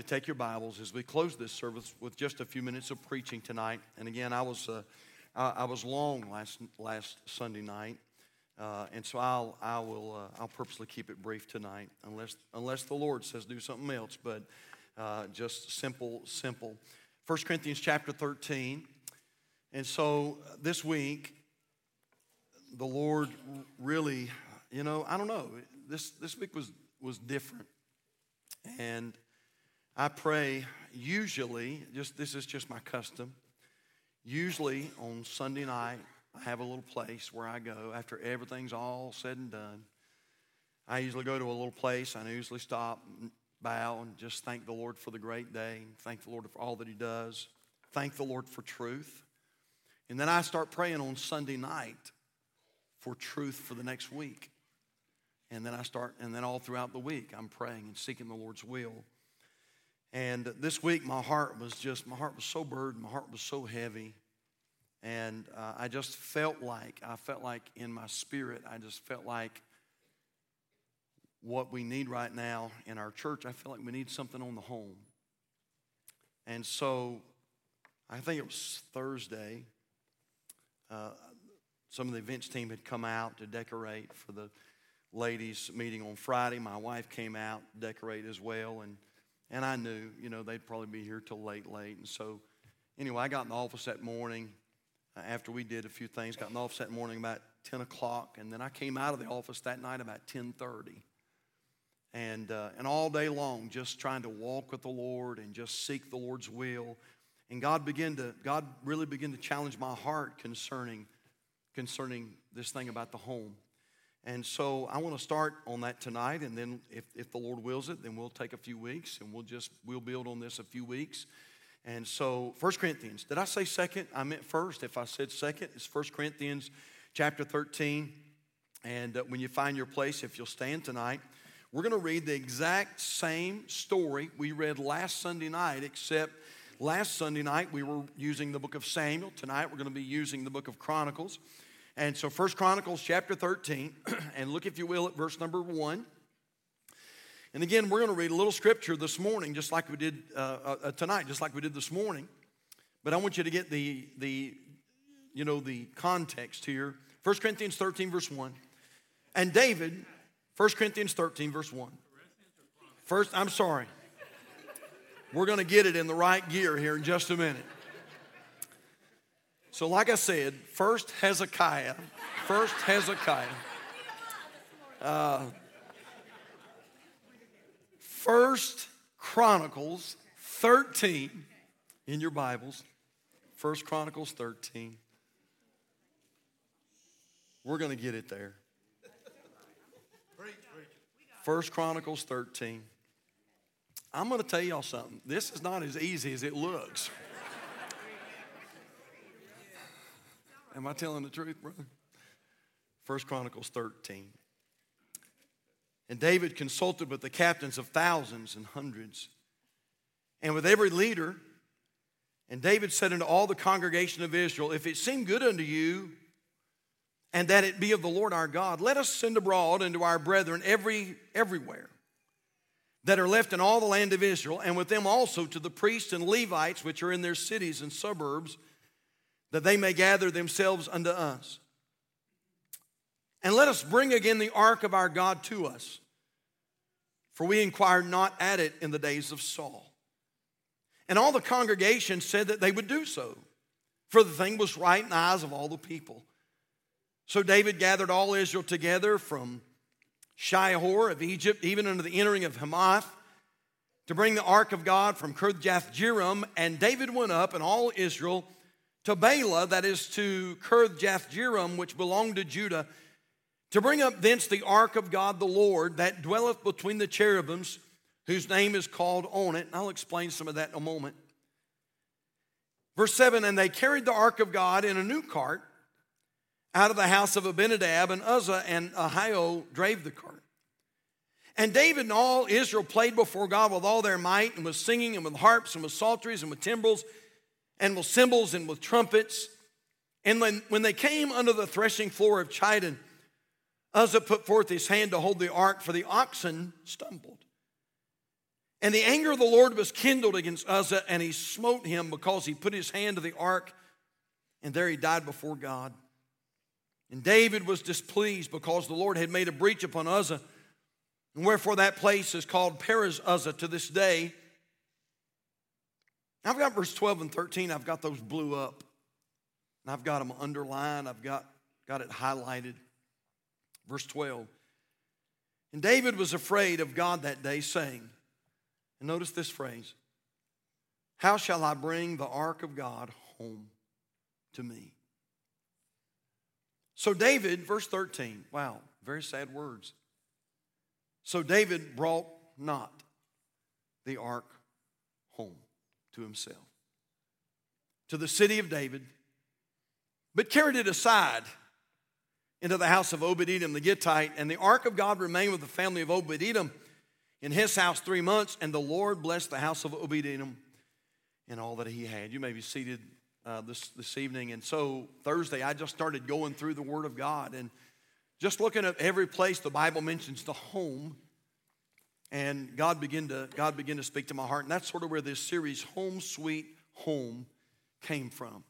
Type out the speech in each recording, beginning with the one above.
to take your Bibles as we close this service with just a few minutes of preaching tonight. And again, I was, uh, I, I, was long last, last Sunday night. Uh, and so I'll, I will, uh, I'll purposely keep it brief tonight, unless, unless the Lord says do something else. But uh, just simple, simple. 1 Corinthians chapter 13. And so this week, the Lord really, you know, I don't know. This, this week was, was different. And I pray usually, just this is just my custom. Usually on Sunday night, I have a little place where I go after everything's all said and done. I usually go to a little place. I usually stop, bow, and just thank the Lord for the great day. Thank the Lord for all that He does. Thank the Lord for truth. And then I start praying on Sunday night for truth for the next week. And then I start, and then all throughout the week, I'm praying and seeking the Lord's will. And this week, my heart was just, my heart was so burdened, my heart was so heavy. And uh, I just felt like, I felt like in my spirit, I just felt like what we need right now in our church, I feel like we need something on the home. And so I think it was Thursday, uh, some of the events team had come out to decorate for the ladies' meeting on Friday. My wife came out to decorate as well. And and I knew, you know, they'd probably be here till late, late. And so, anyway, I got in the office that morning uh, after we did a few things. Got in the office that morning about 10 o'clock, and then I came out of the office that night about 10:30. And uh, and all day long, just trying to walk with the Lord and just seek the Lord's will. And God began to God really began to challenge my heart concerning concerning this thing about the home. And so I want to start on that tonight, and then if, if the Lord wills it, then we'll take a few weeks and we'll just we'll build on this a few weeks. And so First Corinthians, did I say second? I meant first. If I said second, it's First Corinthians chapter 13. And uh, when you find your place, if you'll stand tonight, we're going to read the exact same story we read last Sunday night, except last Sunday night we were using the book of Samuel. Tonight we're going to be using the book of Chronicles. And so First Chronicles chapter 13, and look if you will at verse number 1. And again, we're going to read a little scripture this morning, just like we did uh, uh, uh, tonight, just like we did this morning. But I want you to get the, the, you know, the context here. 1 Corinthians 13, verse 1. And David, 1 Corinthians 13, verse 1. First, I'm sorry. We're going to get it in the right gear here in just a minute. So, like I said, first Hezekiah, first Hezekiah. Uh, first Chronicles 13 in your Bibles. First Chronicles 13. We're going to get it there. First Chronicles 13. I'm going to tell y'all something. This is not as easy as it looks. Am I telling the truth, brother? First Chronicles 13. And David consulted with the captains of thousands and hundreds, and with every leader. And David said unto all the congregation of Israel, If it seem good unto you, and that it be of the Lord our God, let us send abroad unto our brethren every everywhere that are left in all the land of Israel, and with them also to the priests and Levites which are in their cities and suburbs that they may gather themselves unto us. And let us bring again the ark of our God to us, for we inquired not at it in the days of Saul. And all the congregation said that they would do so, for the thing was right in the eyes of all the people. So David gathered all Israel together from Shihor of Egypt, even unto the entering of Hamath, to bring the ark of God from Kirjath Jearim. And David went up, and all Israel to Baalah, that is to Kirjath Jearim, which belonged to Judah, to bring up thence the ark of God the Lord that dwelleth between the cherubims, whose name is called on it. And I'll explain some of that in a moment. Verse 7 And they carried the ark of God in a new cart out of the house of Abinadab, and Uzzah and Ahio drave the cart. And David and all Israel played before God with all their might, and was singing, and with harps, and with psalteries, and with timbrels and with cymbals and with trumpets. And when, when they came under the threshing floor of Chidon, Uzzah put forth his hand to hold the ark, for the oxen stumbled. And the anger of the Lord was kindled against Uzzah, and he smote him because he put his hand to the ark, and there he died before God. And David was displeased because the Lord had made a breach upon Uzzah, and wherefore that place is called Perez Uzzah to this day. I've got verse 12 and 13, I've got those blew up. And I've got them underlined, I've got, got it highlighted. Verse 12. And David was afraid of God that day, saying, and notice this phrase How shall I bring the ark of God home to me? So, David, verse 13, wow, very sad words. So, David brought not the ark home to himself, to the city of David, but carried it aside into the house of Obed Edom the Gittite, and the ark of God remained with the family of Obed Edom in his house three months, and the Lord blessed the house of Obed Edom and all that he had. You may be seated uh, this, this evening. And so Thursday, I just started going through the Word of God and just looking at every place the Bible mentions the home. And God began to God began to speak to my heart, and that's sort of where this series, "Home Sweet Home," came from.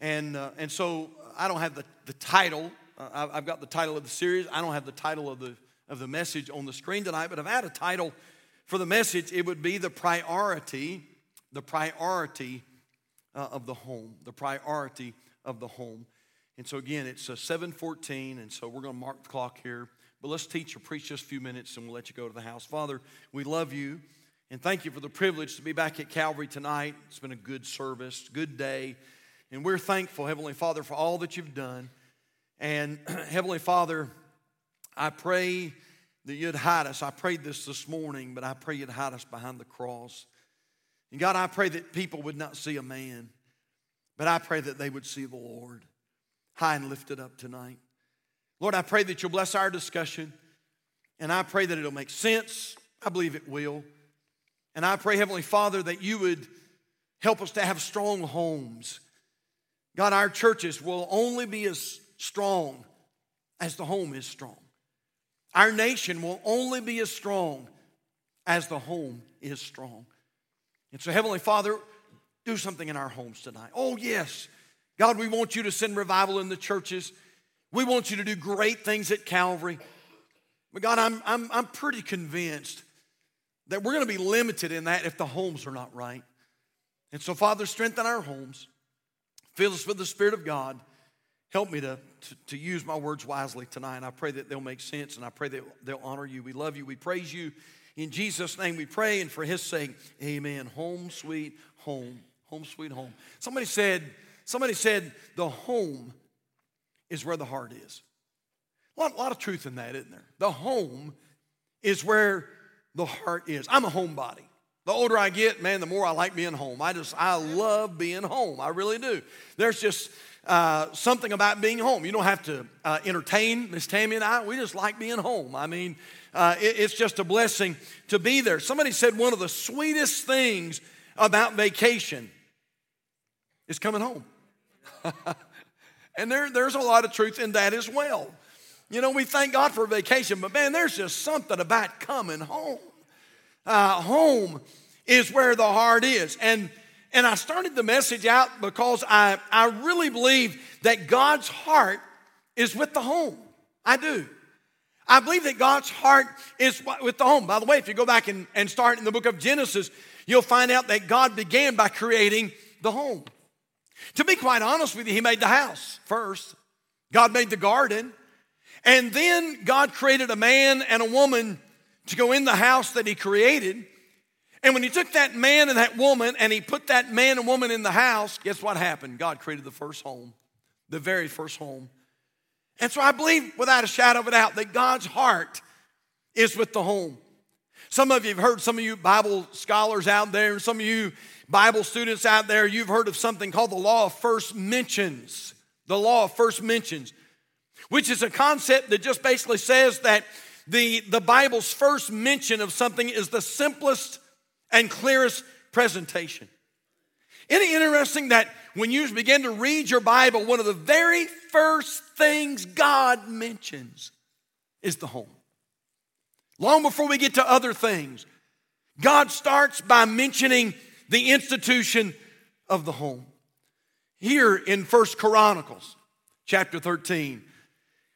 And uh, and so I don't have the the title. Uh, I've got the title of the series. I don't have the title of the of the message on the screen tonight, but if I had a title for the message, it would be the priority, the priority uh, of the home, the priority of the home. And so again, it's uh, 714, and so we're going to mark the clock here. But let's teach or preach just a few minutes, and we'll let you go to the house. Father, we love you, and thank you for the privilege to be back at Calvary tonight. It's been a good service, good day, and we're thankful, Heavenly Father, for all that you've done. And Heavenly Father, I pray that you'd hide us. I prayed this this morning, but I pray you'd hide us behind the cross. And God, I pray that people would not see a man, but I pray that they would see the Lord high and lifted up tonight. Lord, I pray that you'll bless our discussion, and I pray that it'll make sense. I believe it will. And I pray, Heavenly Father, that you would help us to have strong homes. God, our churches will only be as strong as the home is strong. Our nation will only be as strong as the home is strong. And so, Heavenly Father, do something in our homes tonight. Oh, yes. God, we want you to send revival in the churches. We want you to do great things at Calvary. But God, I'm, I'm, I'm pretty convinced that we're going to be limited in that if the homes are not right. And so, Father, strengthen our homes. Fill us with the Spirit of God. Help me to, to, to, use my words wisely tonight. I pray that they'll make sense and I pray that they'll honor you. We love you. We praise you. In Jesus' name we pray, and for his sake, amen. Home sweet home. Home sweet home. Somebody said, somebody said the home is where the heart is. A lot, a lot of truth in that, isn't there? The home is where the heart is. I'm a homebody. The older I get, man, the more I like being home. I just, I love being home. I really do. There's just, uh, something about being home. You don't have to uh, entertain Miss Tammy and I. We just like being home. I mean, uh, it, it's just a blessing to be there. Somebody said one of the sweetest things about vacation is coming home. and there, there's a lot of truth in that as well. You know, we thank God for vacation, but man, there's just something about coming home. Uh, home is where the heart is. And and I started the message out because I, I really believe that God's heart is with the home. I do. I believe that God's heart is with the home. By the way, if you go back and, and start in the book of Genesis, you'll find out that God began by creating the home. To be quite honest with you, He made the house first, God made the garden, and then God created a man and a woman to go in the house that He created. And when he took that man and that woman and he put that man and woman in the house, guess what happened? God created the first home, the very first home. And so I believe without a shadow of a doubt that God's heart is with the home. Some of you have heard, some of you Bible scholars out there, some of you Bible students out there, you've heard of something called the law of first mentions. The law of first mentions, which is a concept that just basically says that the, the Bible's first mention of something is the simplest and clearest presentation. Isn't it interesting that when you begin to read your Bible, one of the very first things God mentions is the home. Long before we get to other things, God starts by mentioning the institution of the home. Here in First Chronicles, chapter 13,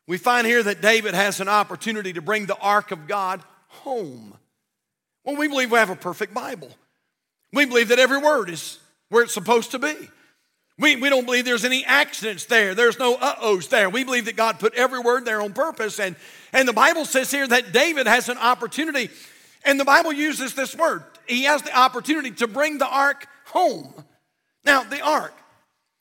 we find here that David has an opportunity to bring the ark of God home. Well, we believe we have a perfect Bible. We believe that every word is where it's supposed to be. We, we don't believe there's any accidents there. There's no uh ohs there. We believe that God put every word there on purpose. And, and the Bible says here that David has an opportunity, and the Bible uses this word. He has the opportunity to bring the ark home. Now, the ark,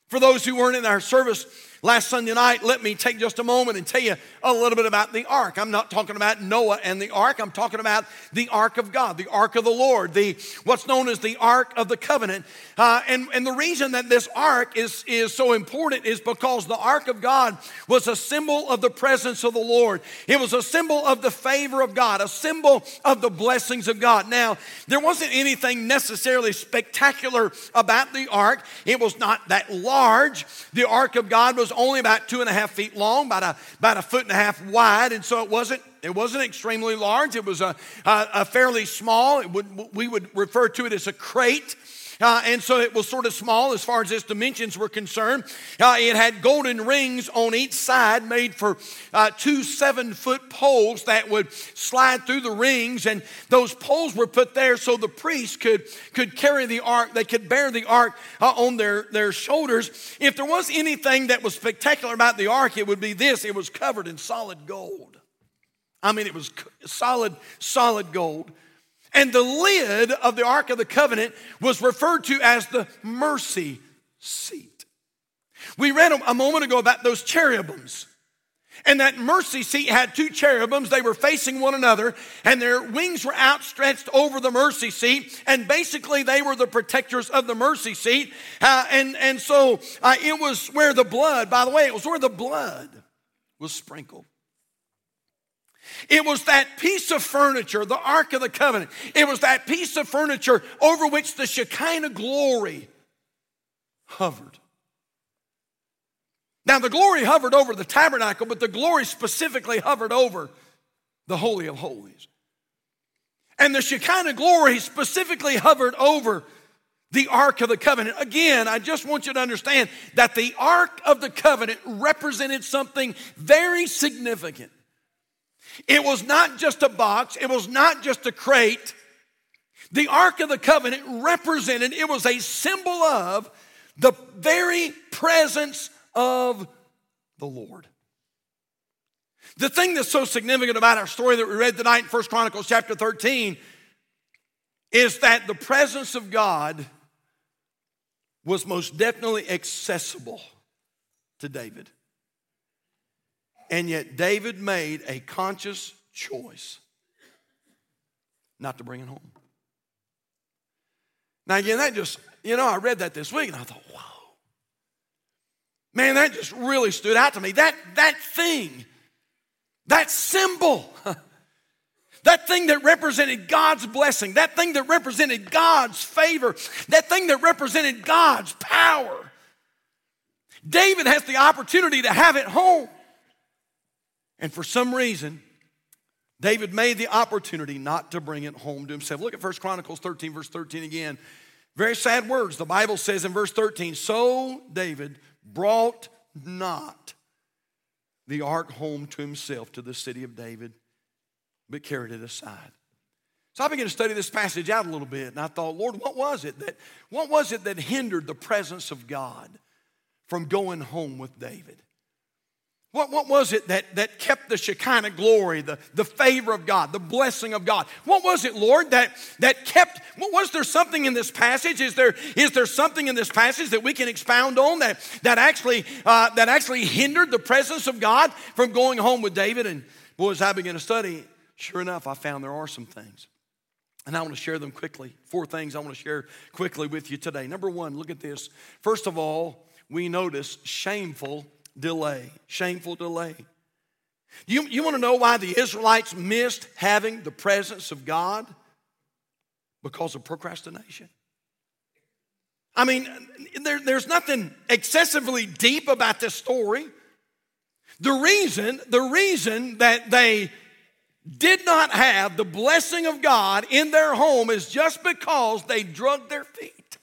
for those who weren't in our service Last Sunday night, let me take just a moment and tell you a little bit about the ark. I'm not talking about Noah and the ark. I'm talking about the ark of God, the ark of the Lord, the what's known as the ark of the covenant. Uh, and, and the reason that this ark is, is so important is because the ark of God was a symbol of the presence of the Lord. It was a symbol of the favor of God, a symbol of the blessings of God. Now, there wasn't anything necessarily spectacular about the ark. It was not that large. The ark of God was only about two and a half feet long, about a, about a foot and a half wide, and so it wasn't it wasn't extremely large. It was a, a, a fairly small. Would, we would refer to it as a crate. Uh, and so it was sort of small as far as its dimensions were concerned. Uh, it had golden rings on each side made for uh, two seven foot poles that would slide through the rings. And those poles were put there so the priests could, could carry the ark, they could bear the ark uh, on their, their shoulders. If there was anything that was spectacular about the ark, it would be this it was covered in solid gold. I mean, it was solid, solid gold. And the lid of the Ark of the Covenant was referred to as the mercy seat. We read a moment ago about those cherubims. And that mercy seat had two cherubims. They were facing one another, and their wings were outstretched over the mercy seat. And basically, they were the protectors of the mercy seat. Uh, and, and so uh, it was where the blood, by the way, it was where the blood was sprinkled. It was that piece of furniture, the Ark of the Covenant. It was that piece of furniture over which the Shekinah glory hovered. Now, the glory hovered over the tabernacle, but the glory specifically hovered over the Holy of Holies. And the Shekinah glory specifically hovered over the Ark of the Covenant. Again, I just want you to understand that the Ark of the Covenant represented something very significant. It was not just a box, it was not just a crate. The Ark of the Covenant represented, it was a symbol of the very presence of the Lord. The thing that's so significant about our story that we read tonight in 1 Chronicles chapter 13 is that the presence of God was most definitely accessible to David. And yet, David made a conscious choice not to bring it home. Now, again, that just, you know, I read that this week and I thought, whoa. Man, that just really stood out to me. That, that thing, that symbol, that thing that represented God's blessing, that thing that represented God's favor, that thing that represented God's power. David has the opportunity to have it home. And for some reason, David made the opportunity not to bring it home to himself. Look at 1 Chronicles 13, verse 13 again. Very sad words. The Bible says in verse 13, So David brought not the ark home to himself to the city of David, but carried it aside. So I began to study this passage out a little bit, and I thought, Lord, what was it that what was it that hindered the presence of God from going home with David? What, what was it that, that kept the Shekinah glory, the, the favor of God, the blessing of God? What was it, Lord, that, that kept, was there something in this passage? Is there, is there something in this passage that we can expound on that, that, actually, uh, that actually hindered the presence of God from going home with David? And boy, as I began to study, sure enough, I found there are some things. And I want to share them quickly. Four things I want to share quickly with you today. Number one, look at this. First of all, we notice shameful delay, shameful delay. You, you want to know why the Israelites missed having the presence of God? Because of procrastination. I mean, there, there's nothing excessively deep about this story. The reason, the reason that they did not have the blessing of God in their home is just because they drug their feet.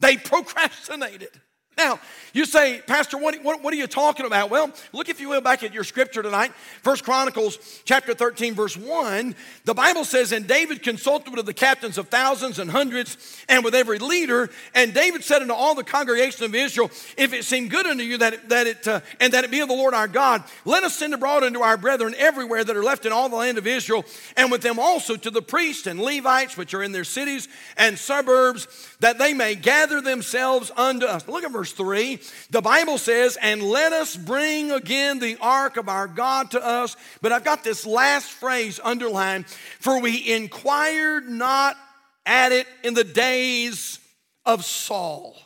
They procrastinated. Now, you say, Pastor, what, what, what, are you talking about? Well, look, if you will, back at your scripture tonight. First Chronicles chapter 13, verse 1. The Bible says, And David consulted with the captains of thousands and hundreds and with every leader. And David said unto all the congregation of Israel, If it seem good unto you that it, that it uh, and that it be of the Lord our God, let us send abroad unto our brethren everywhere that are left in all the land of Israel, and with them also to the priests and Levites which are in their cities and suburbs, that they may gather themselves unto us. Look at verse verse 3, the Bible says, And let us bring again the ark of our God to us. But I've got this last phrase underlined for we inquired not at it in the days of Saul.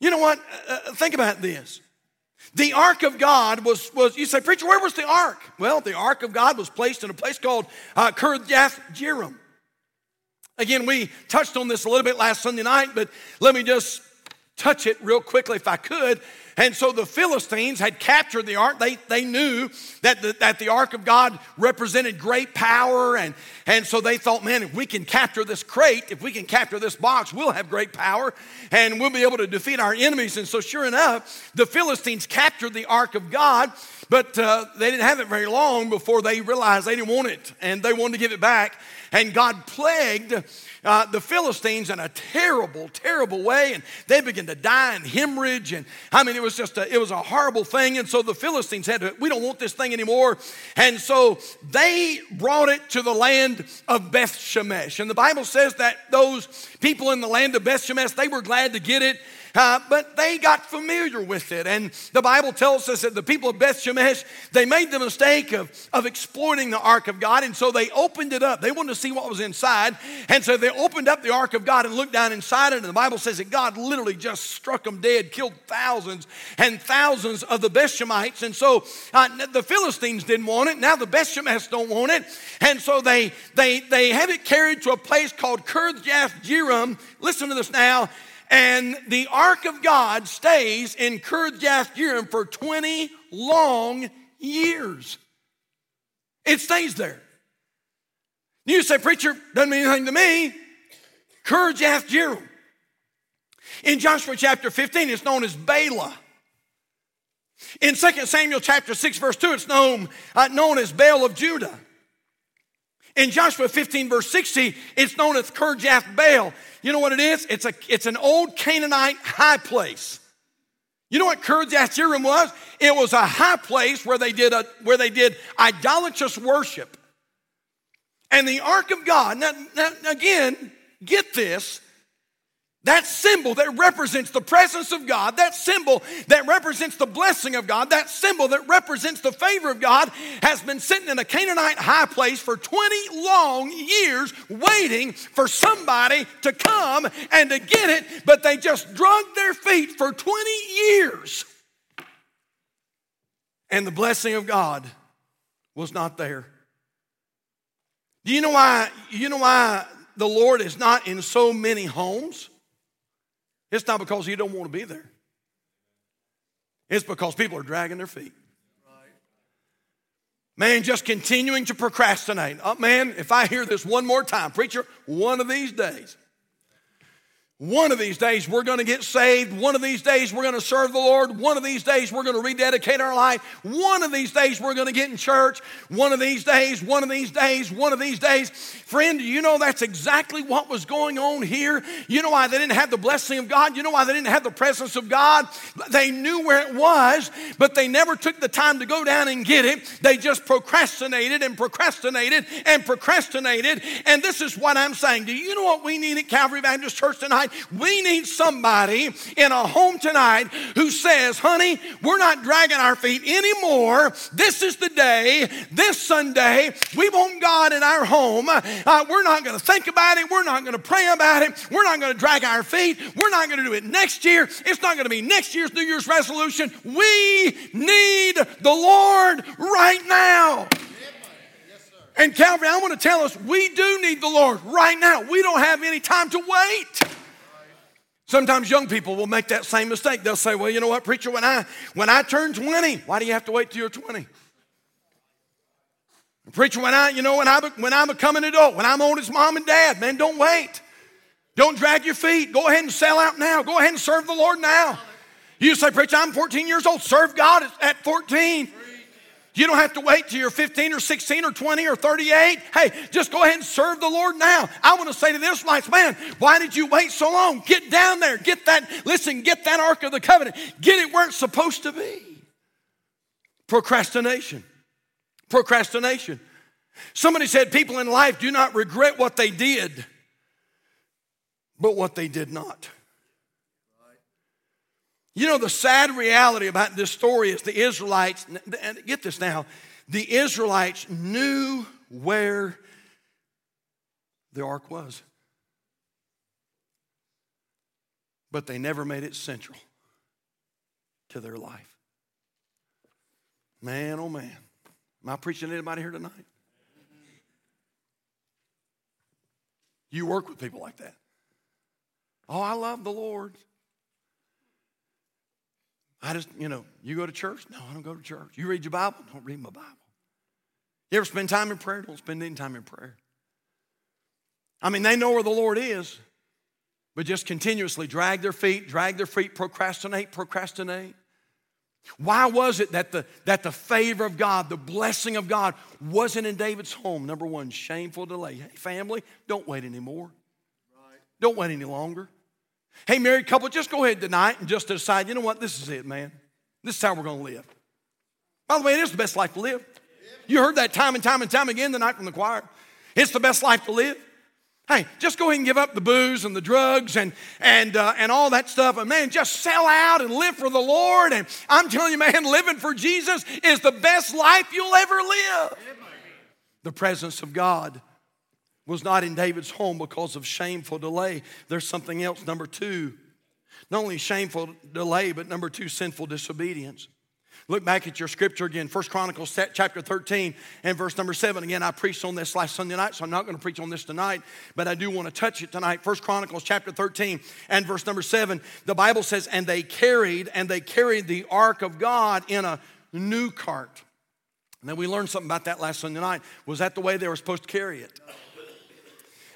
You know what? Uh, uh think about this. The ark of God was, was, you say, Preacher, where was the ark? Well, the ark of God was placed in a place called uh, Kirjath Jearim. Again, we touched on this a little bit last Sunday night, but let me just touch it real quickly if I could. And so the Philistines had captured the ark. They, they knew that the, that the ark of God represented great power. And, and so they thought, man, if we can capture this crate, if we can capture this box, we'll have great power and we'll be able to defeat our enemies. And so, sure enough, the Philistines captured the ark of God, but uh, they didn't have it very long before they realized they didn't want it and they wanted to give it back. And God plagued uh, the Philistines in a terrible, terrible way, and they began to die and hemorrhage. And I mean, it was just a, it was a horrible thing. And so the Philistines had to, we don't want this thing anymore. And so they brought it to the land of Beth Shemesh. And the Bible says that those people in the land of Beth Shemesh, they were glad to get it. Uh, but they got familiar with it. And the Bible tells us that the people of Beth Shemesh, they made the mistake of, of exploiting the ark of God. And so they opened it up. They wanted to see what was inside. And so they opened up the ark of God and looked down inside it. And the Bible says that God literally just struck them dead, killed thousands and thousands of the Bethshemites. And so uh, the Philistines didn't want it. Now the Bethshemites don't want it. And so they, they, they have it carried to a place called Kirjath Jearim. Listen to this now. And the ark of God stays in Kirjath Jearim for 20 long years. It stays there. You say, preacher, doesn't mean anything to me. Kirjath Jearim. In Joshua chapter 15, it's known as Baalah. In 2 Samuel chapter 6, verse 2, it's known, uh, known as Baal of Judah. In Joshua 15, verse 60, it's known as Kirjath Baal. You know what it is? It's, a, it's an old Canaanite high place. You know what Kirjath Jearim was? It was a high place where they did, a, where they did idolatrous worship. And the ark of God, now, now again, get this, that symbol that represents the presence of God, that symbol that represents the blessing of God, that symbol that represents the favor of God, has been sitting in a Canaanite high place for 20 long years, waiting for somebody to come and to get it, but they just drug their feet for 20 years. And the blessing of God was not there. Do you know why? You know why the Lord is not in so many homes? It's not because you don't want to be there. It's because people are dragging their feet. Man, just continuing to procrastinate. Oh, man, if I hear this one more time, preacher, one of these days, one of these days we're going to get saved. One of these days we're going to serve the Lord. One of these days we're going to rededicate our life. One of these days we're going to get in church. One of these days, one of these days, one of these days. Friend, you know that's exactly what was going on here? You know why they didn't have the blessing of God? You know why they didn't have the presence of God? They knew where it was, but they never took the time to go down and get it. They just procrastinated and procrastinated and procrastinated. And this is what I'm saying. Do you know what we need at Calvary Baptist Church tonight? We need somebody in a home tonight who says, honey, we're not dragging our feet anymore. This is the day, this Sunday, we want God in our home. Uh, we're not going to think about it. We're not going to pray about it. We're not going to drag our feet. We're not going to do it next year. It's not going to be next year's New Year's resolution. We need the Lord right now. And Calvary, I want to tell us we do need the Lord right now. We don't have any time to wait. Sometimes young people will make that same mistake. They'll say, Well, you know what, preacher, when I when I turn 20, why do you have to wait till you're 20? Preacher, when I, you know, when I when I become an adult, when I'm old as mom and dad, man, don't wait. Don't drag your feet. Go ahead and sell out now. Go ahead and serve the Lord now. You say, Preacher, I'm 14 years old. Serve God at 14. You don't have to wait till you're 15 or 16 or 20 or 38. Hey, just go ahead and serve the Lord now. I want to say to this life, man, why did you wait so long? Get down there. Get that, listen, get that Ark of the Covenant. Get it where it's supposed to be. Procrastination. Procrastination. Somebody said people in life do not regret what they did, but what they did not. You know, the sad reality about this story is the Israelites, get this now, the Israelites knew where the ark was, but they never made it central to their life. Man, oh man. Am I preaching to anybody here tonight? You work with people like that. Oh, I love the Lord. I just, you know, you go to church? No, I don't go to church. You read your Bible? Don't read my Bible. You ever spend time in prayer? Don't spend any time in prayer. I mean, they know where the Lord is, but just continuously drag their feet, drag their feet, procrastinate, procrastinate. Why was it that the, that the favor of God, the blessing of God, wasn't in David's home? Number one, shameful delay. Hey, family, don't wait anymore. Right. Don't wait any longer. Hey, married couple, just go ahead tonight and just decide, you know what, this is it, man. This is how we're going to live. By the way, it is the best life to live. You heard that time and time and time again tonight from the choir. It's the best life to live. Hey, just go ahead and give up the booze and the drugs and, and, uh, and all that stuff. And man, just sell out and live for the Lord. And I'm telling you, man, living for Jesus is the best life you'll ever live. The presence of God was not in David's home because of shameful delay. There's something else. Number two, not only shameful delay, but number two, sinful disobedience. Look back at your scripture again, First Chronicles chapter 13 and verse number 7. Again, I preached on this last Sunday night, so I'm not going to preach on this tonight, but I do want to touch it tonight. First Chronicles chapter 13 and verse number 7. The Bible says, And they carried, and they carried the ark of God in a new cart. Then we learned something about that last Sunday night. Was that the way they were supposed to carry it?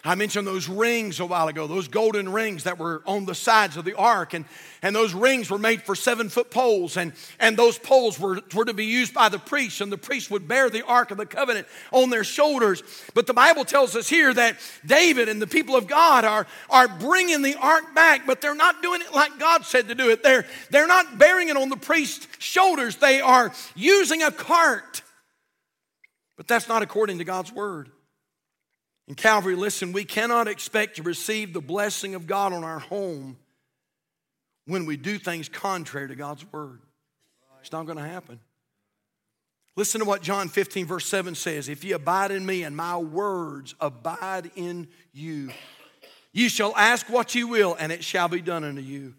I mentioned those rings a while ago, those golden rings that were on the sides of the ark. And, and those rings were made for seven foot poles. And, and those poles were, were to be used by the priests. And the priests would bear the ark of the covenant on their shoulders. But the Bible tells us here that David and the people of God are, are bringing the ark back, but they're not doing it like God said to do it. They're, they're not bearing it on the priest's shoulders, they are using a cart. But that's not according to God's word. In Calvary, listen, we cannot expect to receive the blessing of God on our home when we do things contrary to God's word. It's not going to happen. Listen to what John 15, verse 7 says If ye abide in me and my words abide in you, you shall ask what you will, and it shall be done unto you.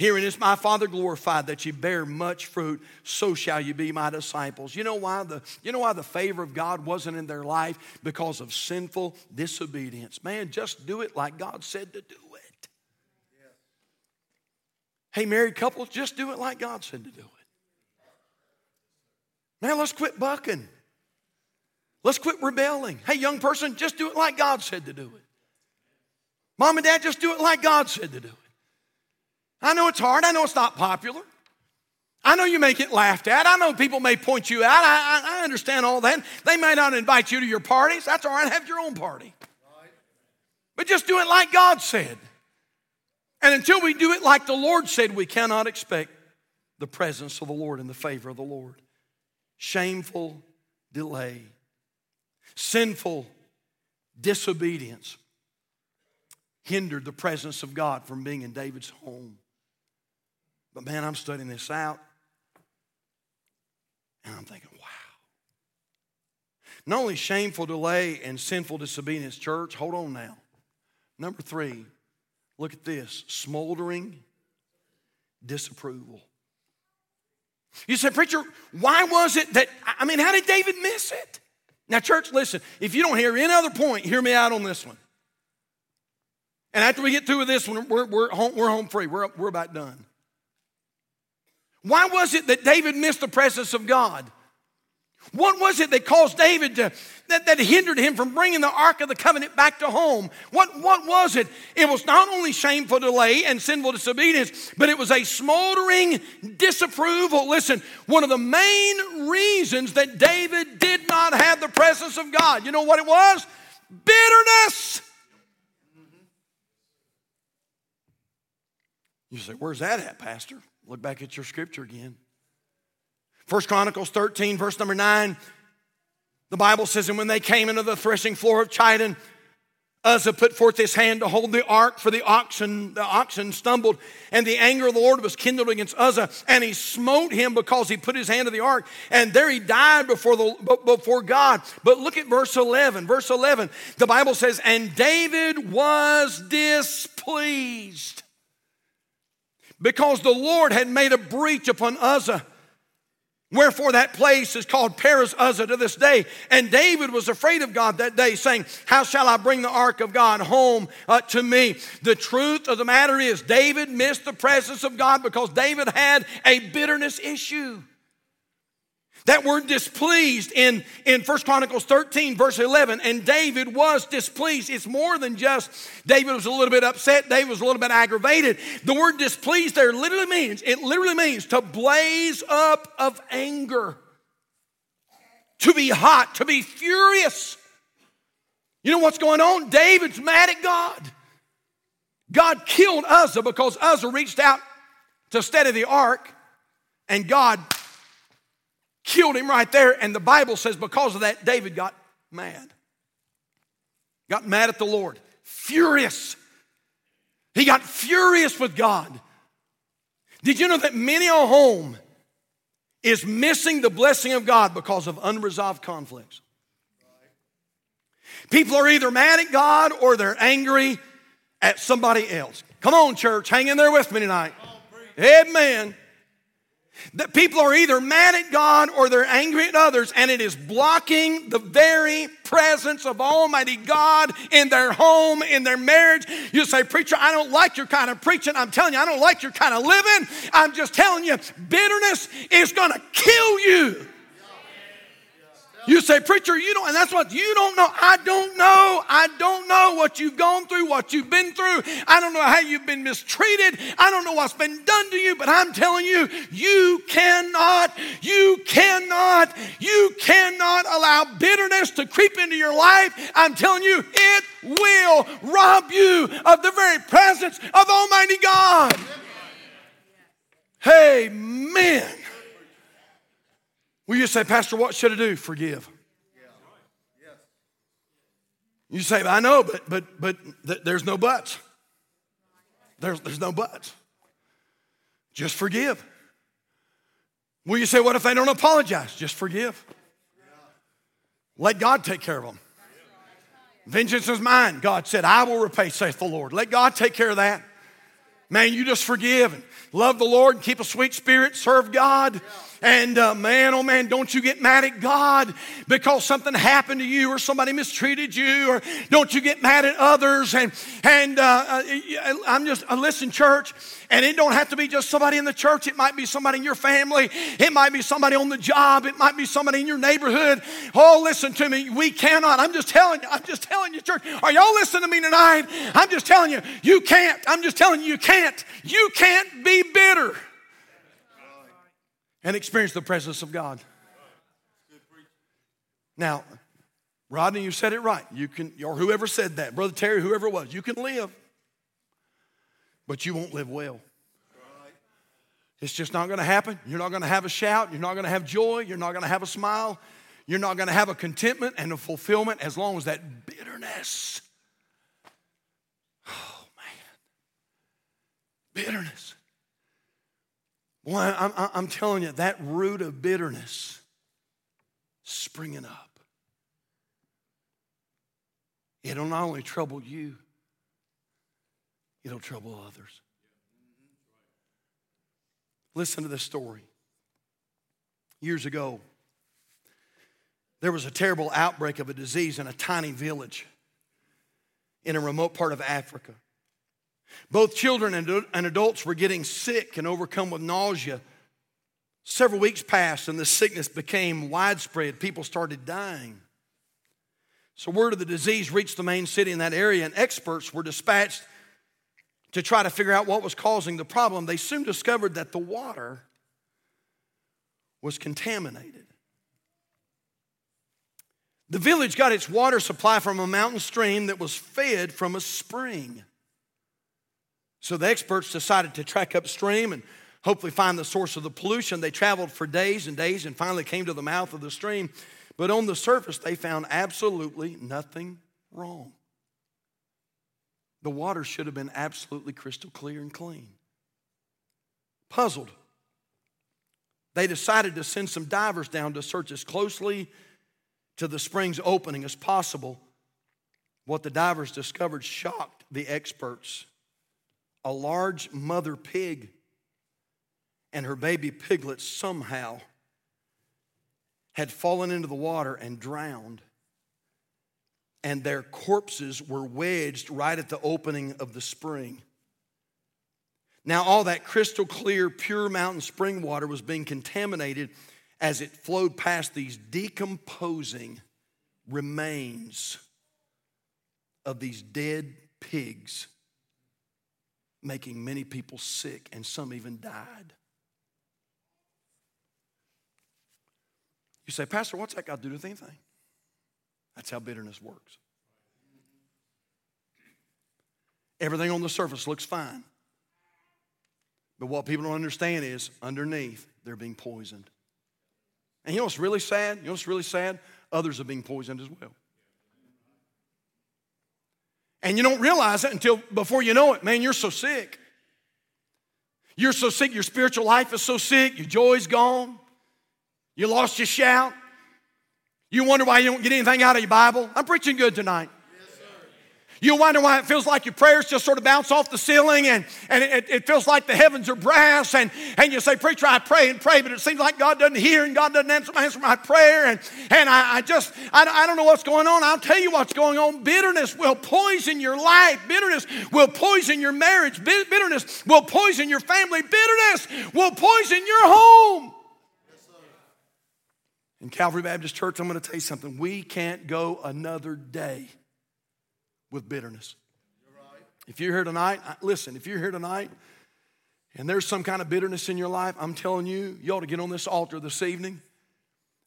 Herein is my Father glorified that you bear much fruit, so shall you be my disciples. You know why the, you know why the favor of God wasn't in their life? Because of sinful disobedience. Man, just do it like God said to do it. Hey, married couples, just do it like God said to do it. Man, let's quit bucking. Let's quit rebelling. Hey, young person, just do it like God said to do it. Mom and dad, just do it like God said to do it. I know it's hard. I know it's not popular. I know you may get laughed at. I know people may point you out. I, I, I understand all that. They may not invite you to your parties. That's all right. Have your own party. But just do it like God said. And until we do it like the Lord said, we cannot expect the presence of the Lord and the favor of the Lord. Shameful delay, sinful disobedience hindered the presence of God from being in David's home. But man, I'm studying this out. And I'm thinking, wow. Not only shameful delay and sinful disobedience, church, hold on now. Number three, look at this smoldering disapproval. You said, Preacher, why was it that, I mean, how did David miss it? Now, church, listen, if you don't hear any other point, hear me out on this one. And after we get through with this one, we're, we're, home, we're home free. We're, we're about done. Why was it that David missed the presence of God? What was it that caused David to, that, that hindered him from bringing the Ark of the Covenant back to home? What, what was it? It was not only shameful delay and sinful disobedience, but it was a smoldering disapproval. Listen, one of the main reasons that David did not have the presence of God, you know what it was? Bitterness. You say, where's that at, Pastor? Look back at your scripture again. First Chronicles 13, verse number 9, the Bible says, And when they came into the threshing floor of Chidon, Uzzah put forth his hand to hold the ark, for the oxen, the oxen stumbled, and the anger of the Lord was kindled against Uzzah, and he smote him because he put his hand to the ark, and there he died before, the, before God. But look at verse 11. Verse 11, the Bible says, And David was displeased because the Lord had made a breach upon Uzzah Wherefore that place is called Perez Uzzah to this day. And David was afraid of God that day, saying, How shall I bring the ark of God home uh, to me? The truth of the matter is, David missed the presence of God because David had a bitterness issue. That word displeased in, in 1 Chronicles 13, verse 11, and David was displeased. It's more than just David was a little bit upset, David was a little bit aggravated. The word displeased there literally means, it literally means to blaze up of anger, to be hot, to be furious. You know what's going on? David's mad at God. God killed Uzzah because Uzzah reached out to steady the ark, and God killed him right there. And the Bible says because of that, David got mad. Got mad at the Lord, furious. He got furious with God. Did you know that many a home is missing the blessing of God because of unresolved conflicts? People are either mad at God or they're angry at somebody else. Come on, church, hang in there with me tonight. Amen. That people are either mad at God or they're angry at others, and it is blocking the very presence of Almighty God in their home, in their marriage. You say, Preacher, I don't like your kind of preaching. I'm telling you, I don't like your kind of living. I'm just telling you, bitterness is going to kill you. You say, Preacher, you don't, and that's what you don't know. I don't know. I don't know what you've gone through, what you've been through. I don't know how you've been mistreated. I don't know what's been done to you, but I'm telling you, you cannot, you cannot, you cannot allow bitterness to creep into your life. I'm telling you, it will rob you of the very presence of Almighty God. Amen. Will you say, Pastor, what should I do? Forgive. You say, I know, but but but th- there's no buts. There's, there's no buts. Just forgive. Will you say, what if they don't apologize? Just forgive. Let God take care of them. Vengeance is mine. God said, I will repay, saith the Lord. Let God take care of that. Man, you just forgive and love the Lord and keep a sweet spirit, serve God. And uh, man, oh man, don't you get mad at God because something happened to you or somebody mistreated you, or don't you get mad at others. And and uh, uh I'm just uh, listen, church. And it don't have to be just somebody in the church. It might be somebody in your family. It might be somebody on the job. It might be somebody in your neighborhood. Oh, listen to me. We cannot. I'm just telling you. I'm just telling you, church. Are y'all listening to me tonight? I'm just telling you. You can't. I'm just telling you. You can't. You can't be bitter and experience the presence of God. Now, Rodney, you said it right. You can, or whoever said that, Brother Terry, whoever it was, you can live, but you won't live well. It's just not going to happen. You're not going to have a shout. You're not going to have joy. You're not going to have a smile. You're not going to have a contentment and a fulfillment as long as that bitterness. Oh, man. Bitterness. Boy, I'm, I'm telling you, that root of bitterness springing up, it'll not only trouble you, it'll trouble others. Listen to this story. Years ago, there was a terrible outbreak of a disease in a tiny village in a remote part of Africa. Both children and adults were getting sick and overcome with nausea Several weeks passed and the sickness became widespread. People started dying. So, word of the disease reached the main city in that area, and experts were dispatched to try to figure out what was causing the problem. They soon discovered that the water was contaminated. The village got its water supply from a mountain stream that was fed from a spring. So the experts decided to track upstream and hopefully find the source of the pollution. They traveled for days and days and finally came to the mouth of the stream. But on the surface, they found absolutely nothing wrong. The water should have been absolutely crystal clear and clean. Puzzled, they decided to send some divers down to search as closely to the spring's opening as possible. What the divers discovered shocked the experts. A large mother pig and her baby piglets somehow had fallen into the water and drowned. And their corpses were wedged right at the opening of the spring. Now, all that crystal clear, pure mountain spring water was being contaminated as it flowed past these decomposing remains of these dead pigs, making many people sick, and some even died. You say, Pastor, what's that got to do with anything? That's how bitterness works. Everything on the surface looks fine. But what people don't understand is underneath, they're being poisoned. And you know what's really sad? You know what's really sad? Others are being poisoned as well. And you don't realize it until before you know it, man, you're so sick. You're so sick, your spiritual life is so sick, your joy's gone, you lost your shout. You wonder why you don't get anything out of your Bible. I'm preaching good tonight. You wonder why it feels like your prayers just sort of bounce off the ceiling and, and it, it, feels like the heavens are brass. And, and you say, Preacher, I pray and pray, but it seems like God doesn't hear and God doesn't answer, answer my prayer. And, and I, I just, I, I don't know what's going on. I'll tell you what's going on. Bitterness will poison your life, bitterness will poison your marriage, bitterness will poison your family, bitterness will poison your home. In Calvary Baptist Church, I'm going to tell you something. We can't go another day with bitterness. If you're here tonight, listen, if you're here tonight and there's some kind of bitterness in your life, I'm telling you, you ought to get on this altar this evening.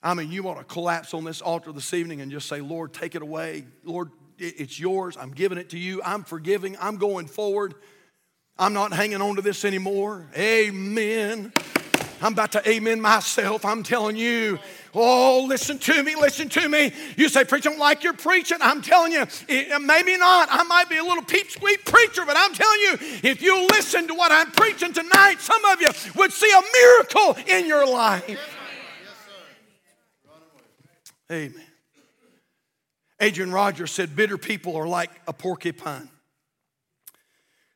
I mean, you ought to collapse on this altar this evening and just say, Lord, take it away. Lord, it's yours. I'm giving it to you. I'm forgiving. I'm going forward. I'm not hanging on to this anymore. Amen. I'm about to amen myself. I'm telling you, Oh, listen to me, listen to me. You say, Preacher, I don't like your preaching. I'm telling you, it, uh, maybe not. I might be a little peep squeak preacher, but I'm telling you, if you listen to what I'm preaching tonight, some of you would see a miracle in your life. Yes, Amen. Adrian Rogers said, Bitter people are like a porcupine.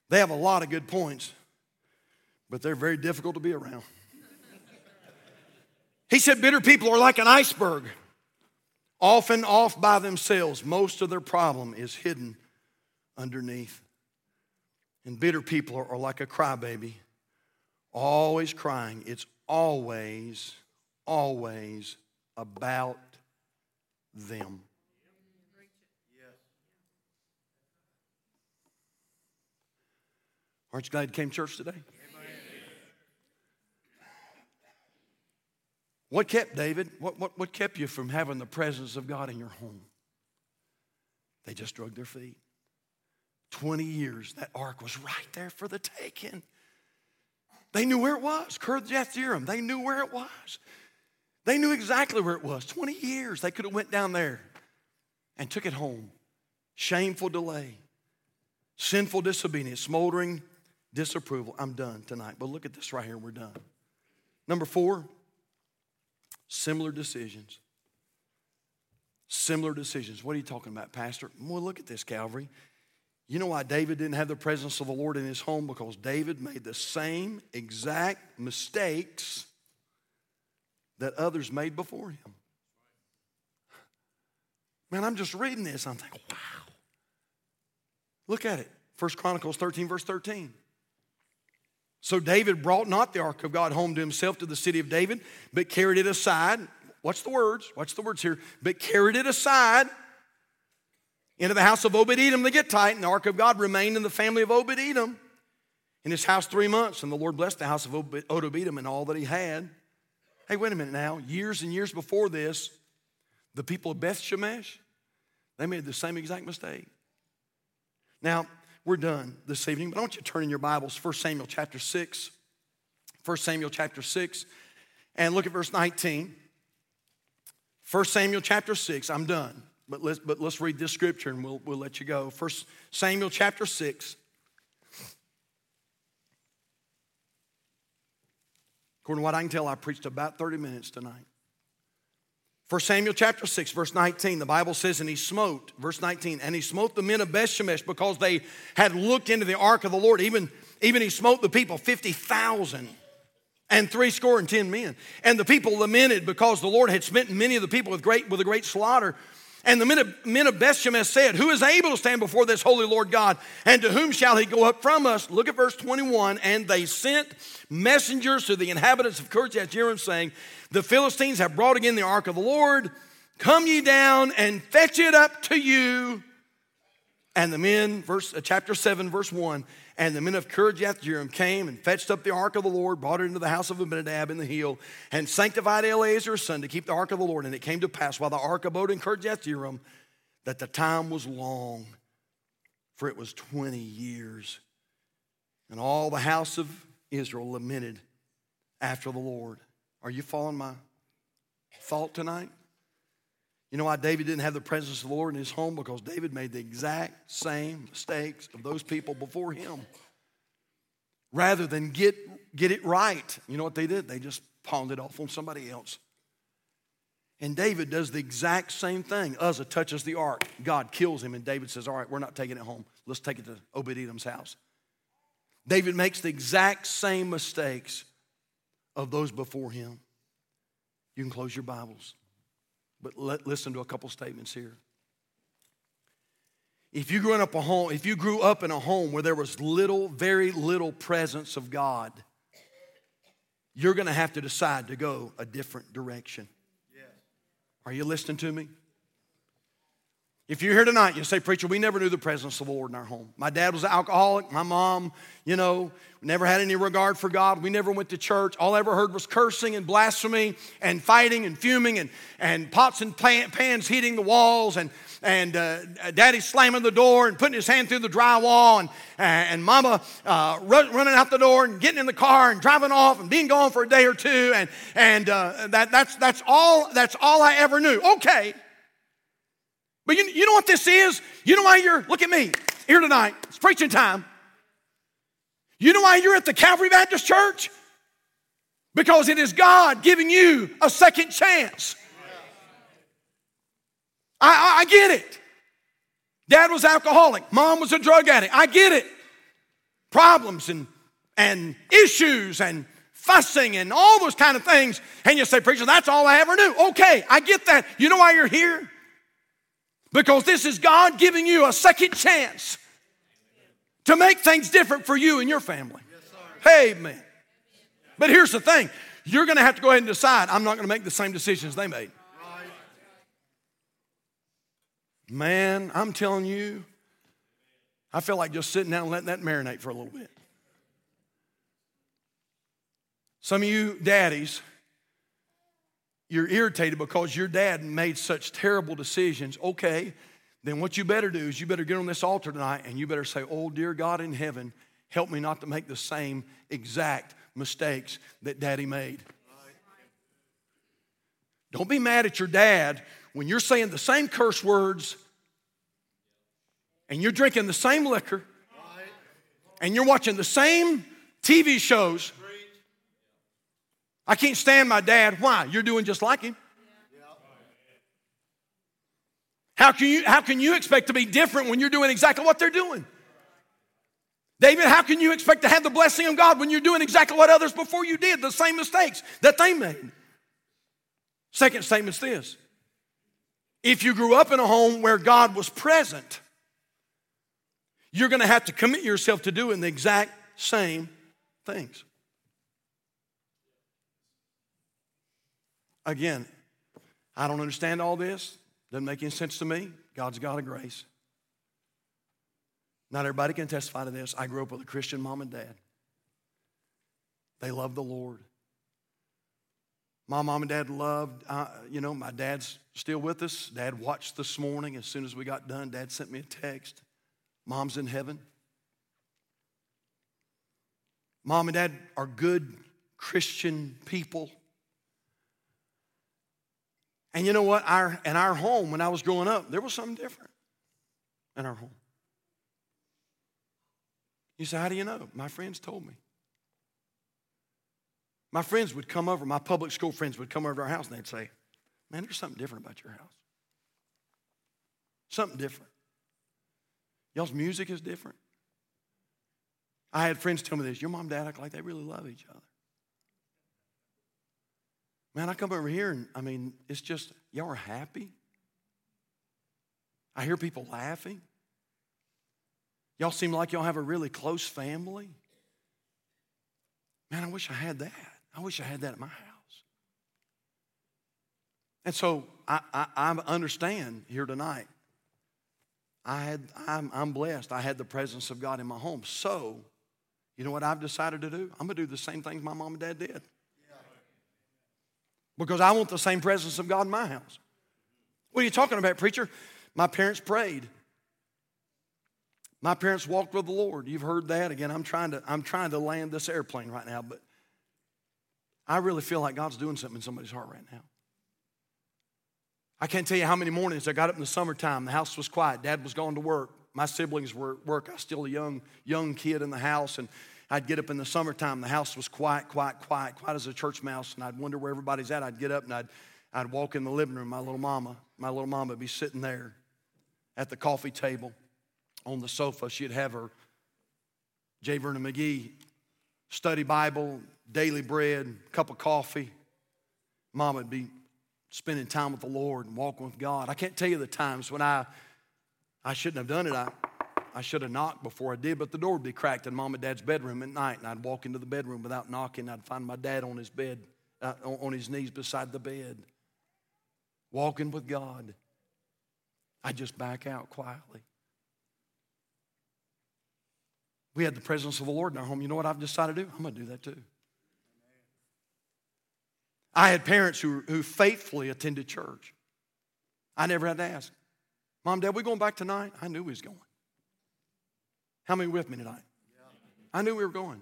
They have a lot of good points, but they're very difficult to be around. He said, Bitter people are like an iceberg, often off by themselves. Most of their problem is hidden underneath. And bitter people are, like a crybaby, always crying. It's always, always about them. Aren't you glad you came to church today? What kept David? What, what, what kept you from having the presence of God in your home? They just drug their feet. 20 years, that ark was right there for the taking. They knew where it was. Kirjath they knew where it was. They knew exactly where it was. 20 years, they could have went down there and took it home. Shameful delay, sinful disobedience, smoldering disapproval. I'm done tonight. But look at this right here, we're done. Number four, Similar decisions. Similar decisions. What are you talking about, Pastor? Well, look at this, Calvary. You know why David didn't have the presence of the Lord in his home? Because David made the same exact mistakes that others made before him. Man, I'm just reading this. I'm thinking, wow. Look at it. First Chronicles 13, verse 13. So David brought not the ark of God home to himself to the city of David, but carried it aside. Watch the words? watch the words here? But carried it aside into the house of Obed Edom the Gittite, and the ark of God remained in the family of Obed Edom in his house three months. And the Lord blessed the house of Obed Edom and all that he had. Hey, wait a minute now. Years and years before this, the people of Beth Shemesh, they made the same exact mistake. Now, we're done this evening, but I want you to turn in your Bibles, 1 Samuel chapter 6. 1 Samuel chapter 6, and look at verse 19. 1 Samuel chapter 6, I'm done. But let's, but let's read this scripture and we'll, we'll let you go. First Samuel chapter 6. According to what I can tell, I preached about 30 minutes tonight. 1 Samuel chapter 6, verse 19, the Bible says, And he smote, verse 19, and he smote the men of Bethshemesh because they had looked into the ark of the Lord. Even, even he smote the people, 50,000 and three score and ten men. And the people lamented because the Lord had smitten many of the people with, great, with a great slaughter. And the men of, men of Bethshemesh said, Who is able to stand before this holy Lord God? And to whom shall he go up from us? Look at verse 21. And they sent messengers to the inhabitants of Kirjath Jearim, saying, The Philistines have brought again the ark of the Lord. Come ye down and fetch it up to you. And the men, verse, uh, chapter 7, verse 1, and the men of Kirjath Jearim came and fetched up the ark of the Lord, brought it into the house of Abinadab in the hill, and sanctified Eleazar's son to keep the ark of the Lord. And it came to pass while the ark abode in Kirjath Jearim that the time was long, for it was 20 years. And all the house of Israel lamented after the Lord. Are you following my thought tonight? You know why David didn't have the presence of the Lord in his home? Because David made the exact same mistakes of those people before him. Rather than get, get it right, you know what they did? They just pawned it off on somebody else. And David does the exact same thing. Uzzah touches the ark. God kills him, and David says, All right, we're not taking it home. Let's take it to Obed Edom's house. David makes the exact same mistakes of those before him. You can close your Bibles. But let, listen to a couple statements here. If you grew up a home, if you grew up in a home where there was little, very little presence of God, you're going to have to decide to go a different direction. Yes. Are you listening to me? If you're here tonight, you say, Preacher, we never knew the presence of the Lord in our home. My dad was an alcoholic. My mom, you know, never had any regard for God. We never went to church. All I ever heard was cursing and blasphemy and fighting and fuming and, and pots and pans hitting the walls and, and uh, daddy slamming the door and putting his hand through the drywall and, and mama uh, running out the door and getting in the car and driving off and being gone for a day or two. And, and uh, that, that's, that's, all, that's all I ever knew. Okay. But you, you know what this is? You know why you're, look at me here tonight. It's preaching time. You know why you're at the Calvary Baptist Church? Because it is God giving you a second chance. I, I, I get it. Dad was alcoholic, mom was a drug addict. I get it. Problems and, and issues and fussing and all those kind of things. And you say, Preacher, that's all I ever knew. Okay, I get that. You know why you're here? Because this is God giving you a second chance to make things different for you and your family. Yes, Amen. But here's the thing you're going to have to go ahead and decide I'm not going to make the same decisions they made. Man, I'm telling you, I feel like just sitting down and letting that marinate for a little bit. Some of you daddies, you're irritated because your dad made such terrible decisions, okay, then what you better do is you better get on this altar tonight and you better say, Oh, dear God in heaven, help me not to make the same exact mistakes that daddy made. Don't be mad at your dad when you're saying the same curse words and you're drinking the same liquor and you're watching the same TV shows I can't stand my dad. Why? You're doing just like him. How can you, how can you expect to be different when you're doing exactly what they're doing? David, how can you expect to have the blessing of God when you're doing exactly what others before you did, the same mistakes that they made? Second statement's this if you grew up in a home where God was present, you're going to have to commit yourself to doing the exact same things. Again, I don't understand all this. Doesn't make any sense to me. God's God of grace. Not everybody can testify to this. I grew up with a Christian mom and dad. They loved the Lord. My mom and dad loved, uh, you know, my dad's still with us. Dad watched this morning. As soon as we got done, dad sent me a text. Mom's in heaven. Mom and dad are good Christian people. And you know what? Our, in our home, when I was growing up, there was something different in our home. You say, How do you know? My friends told me. My friends would come over, my public school friends would come over to our house and they'd say, Man, there's something different about your house. Something different. Y'all's music is different. I had friends tell me this your mom and dad act like they really love each other. Man, I come over here and I mean, it's just, y'all are happy. I hear people laughing. Y'all seem like y'all have a really close family. Man, I wish I had that. I wish I had that at my house. And so I, I, I understand here tonight. I had, I'm, I'm blessed. I had the presence of God in my home. So, you know what I've decided to do? I'm going to do the same things my mom and dad did. Because I want the same presence of God in my house. What are you talking about, preacher? My parents prayed. My parents walked with the Lord. You've heard that. Again, I'm trying to, I'm trying to land this airplane right now, but I really feel like God's doing something in somebody's heart right now. I can't tell you how many mornings I got up in the summertime. The house was quiet. Dad was gone to work. My siblings were at work. I was still a young, young kid in the house, and I'd get up in the summertime. The house was quiet, quiet, quiet, quiet as a church mouse, and I'd wonder where everybody's at. I'd get up and I'd, I'd walk in the living room. My little mama, my little mama would be sitting there at the coffee table on the sofa. She'd have her J. Vernon McGee study Bible, daily bread, cup of coffee. Mom would be spending time with the Lord and walking with God. I can't tell you the times when I I shouldn't have done it. I, I should have knocked before I did, but the door would be cracked in mom and dad's bedroom at night, and I'd walk into the bedroom without knocking. I'd find my dad on his bed, uh, on his knees beside the bed, walking with God. I'd just back out quietly. We had the presence of the Lord in our home. You know what I've decided to do? I'm going to do that too. I had parents who, who faithfully attended church. I never had to ask, Mom, Dad, we going back tonight? I knew we was going. How many with me tonight? I knew we were going.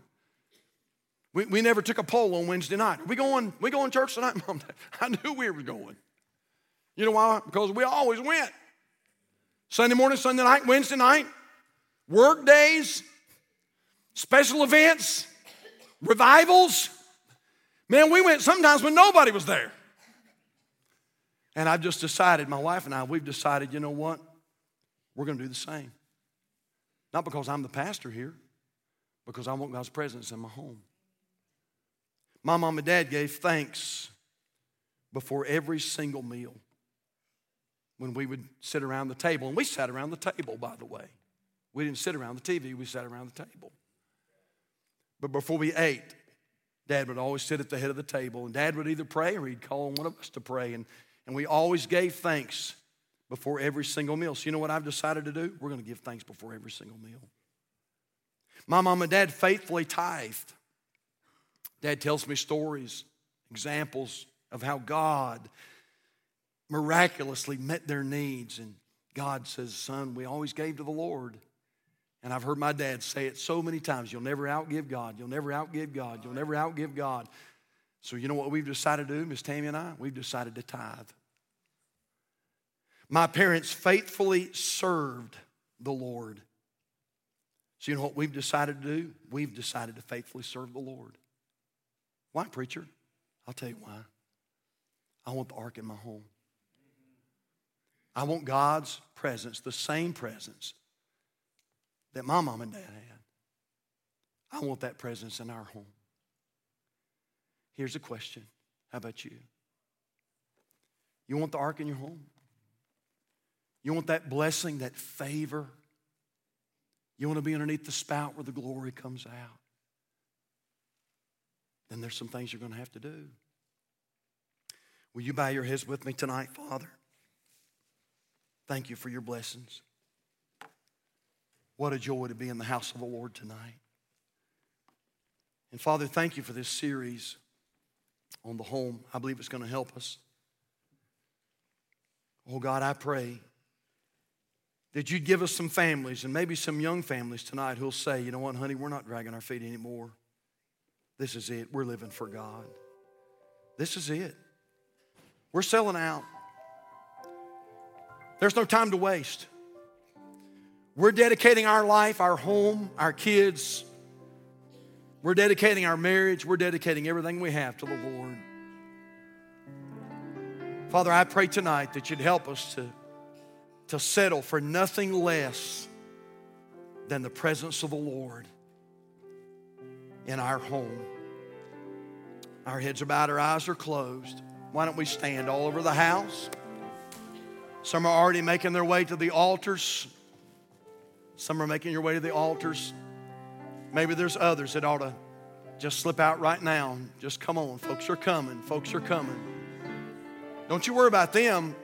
We, we never took a poll on Wednesday night. Are we going, we going to church tonight, Mom? I knew we were going. You know why? Because we always went. Sunday morning, Sunday night, Wednesday night, work days, special events, revivals. Man, we went sometimes when nobody was there. And I've just decided, my wife and I, we've decided, you know what? We're going to do the same. Not because I'm the pastor here, because I want God's presence in my home. My mom and dad gave thanks before every single meal when we would sit around the table. And we sat around the table, by the way. We didn't sit around the TV, we sat around the table. But before we ate, Dad would always sit at the head of the table, and Dad would either pray or he'd call on one of us to pray. And, and we always gave thanks before every single meal. So, you know what I've decided to do? We're going to give thanks before every single meal. My mom and dad faithfully tithed. Dad tells me stories, examples of how God miraculously met their needs. And God says, Son, we always gave to the Lord. And I've heard my dad say it so many times you'll never outgive God. You'll never outgive God. You'll never outgive God. So, you know what we've decided to do, Miss Tammy and I? We've decided to tithe. My parents faithfully served the Lord. So, you know what we've decided to do? We've decided to faithfully serve the Lord. Why, preacher? I'll tell you why. I want the ark in my home. I want God's presence, the same presence that my mom and dad had. I want that presence in our home. Here's a question How about you? You want the ark in your home? You want that blessing, that favor? You want to be underneath the spout where the glory comes out? then there's some things you're going to have to do. Will you bow your heads with me tonight, Father? Thank you for your blessings. What a joy to be in the house of the Lord tonight. And Father, thank you for this series on the home. I believe it's going to help us. Oh God, I pray that you'd give us some families and maybe some young families tonight who'll say, you know what, honey, we're not dragging our feet anymore. This is it. We're living for God. This is it. We're selling out. There's no time to waste. We're dedicating our life, our home, our kids. We're dedicating our marriage. We're dedicating everything we have to the Lord. Father, I pray tonight that you'd help us to to settle for nothing less than the presence of the Lord in our home. Our heads are bowed, our eyes are closed. Why don't we stand all over the house? Some are already making their way to the altars. Some are making your way to the altars. Maybe there's others that ought to just slip out right now. Just come on. Folks are coming. Folks are coming. Don't you worry about them.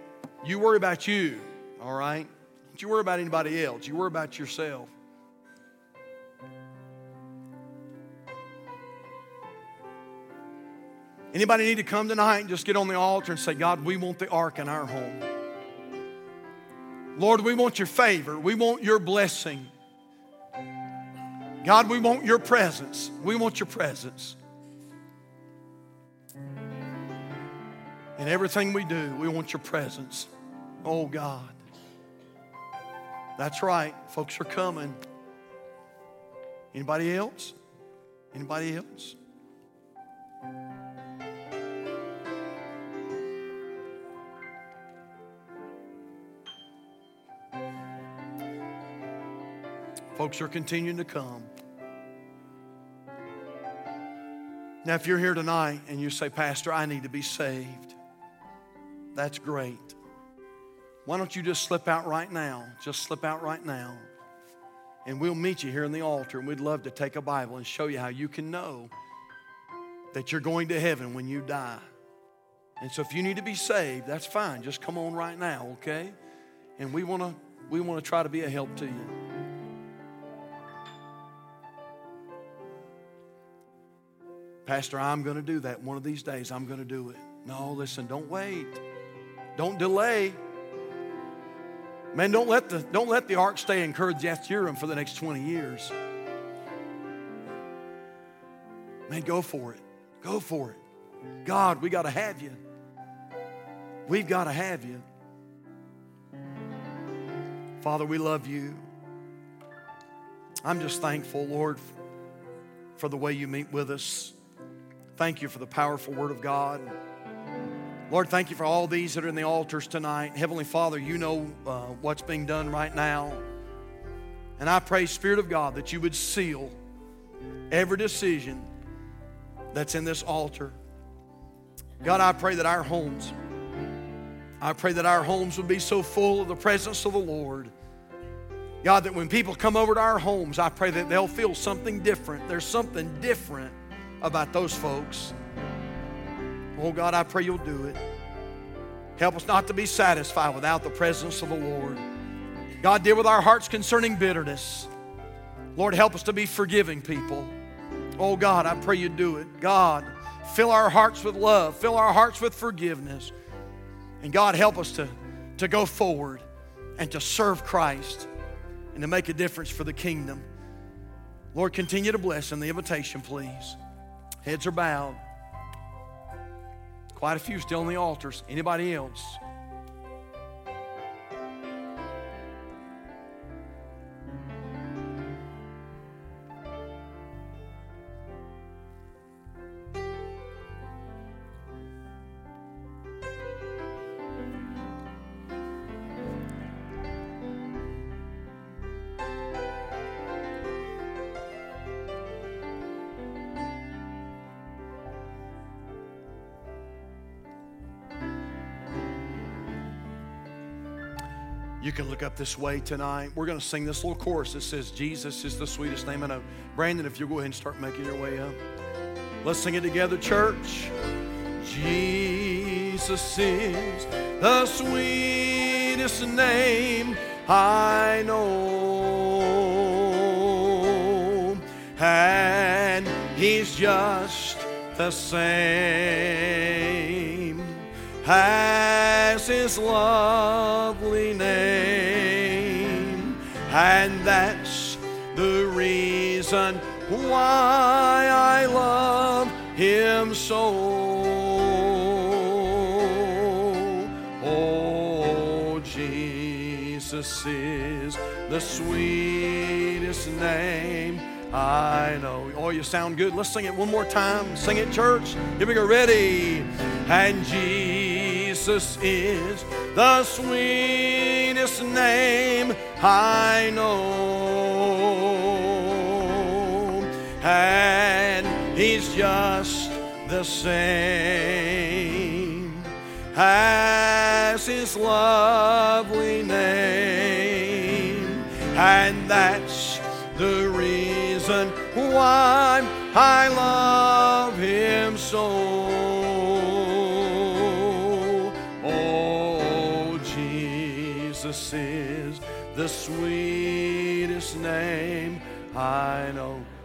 You worry about you all right? Don't you worry about anybody else. You worry about yourself. Anybody need to come tonight and just get on the altar and say, God, we want the ark in our home. Lord, we want your favor. We want your blessing. God, we want your presence. We want your presence. In everything we do, we want your presence. Oh, God. That's right. Folks are coming. Anybody else? Anybody else? Folks are continuing to come. Now, if you're here tonight and you say, Pastor, I need to be saved, that's great. Why don't you just slip out right now? Just slip out right now. And we'll meet you here in the altar, and we'd love to take a Bible and show you how you can know that you're going to heaven when you die. And so if you need to be saved, that's fine. Just come on right now, okay? And we want to we want to try to be a help to you. Pastor, I'm going to do that one of these days. I'm going to do it. No, listen, don't wait. Don't delay. Man, don't let the, don't let the ark stay in Kirjath Jearim for the next 20 years. Man, go for it. Go for it. God, we got to have you. We've got to have you. Father, we love you. I'm just thankful, Lord, for the way you meet with us. Thank you for the powerful Word of God. Lord, thank you for all these that are in the altars tonight. Heavenly Father, you know uh, what's being done right now. And I pray, Spirit of God, that you would seal every decision that's in this altar. God, I pray that our homes, I pray that our homes would be so full of the presence of the Lord. God, that when people come over to our homes, I pray that they'll feel something different. There's something different about those folks. Oh God, I pray you'll do it. Help us not to be satisfied without the presence of the Lord. God, deal with our hearts concerning bitterness. Lord, help us to be forgiving people. Oh God, I pray you do it. God, fill our hearts with love, fill our hearts with forgiveness. And God, help us to, to go forward and to serve Christ and to make a difference for the kingdom. Lord, continue to bless in the invitation, please. Heads are bowed. Quite a few still on the altars. Anybody else? You can look up this way tonight. We're going to sing this little chorus that says, Jesus is the sweetest name I know. Uh, Brandon, if you'll go ahead and start making your way up. Let's sing it together, church. Jesus is the sweetest name I know, and He's just the same as His lovely name, and that's the reason why I love Him so. Oh, Jesus is the sweetest name I know. Oh, you sound good. Let's sing it one more time. Sing it, church. Here we go. Ready. And Jesus is the sweetest name I know. And He's just the same as His lovely name. And that's the reason why I love him so. The sweetest name I know.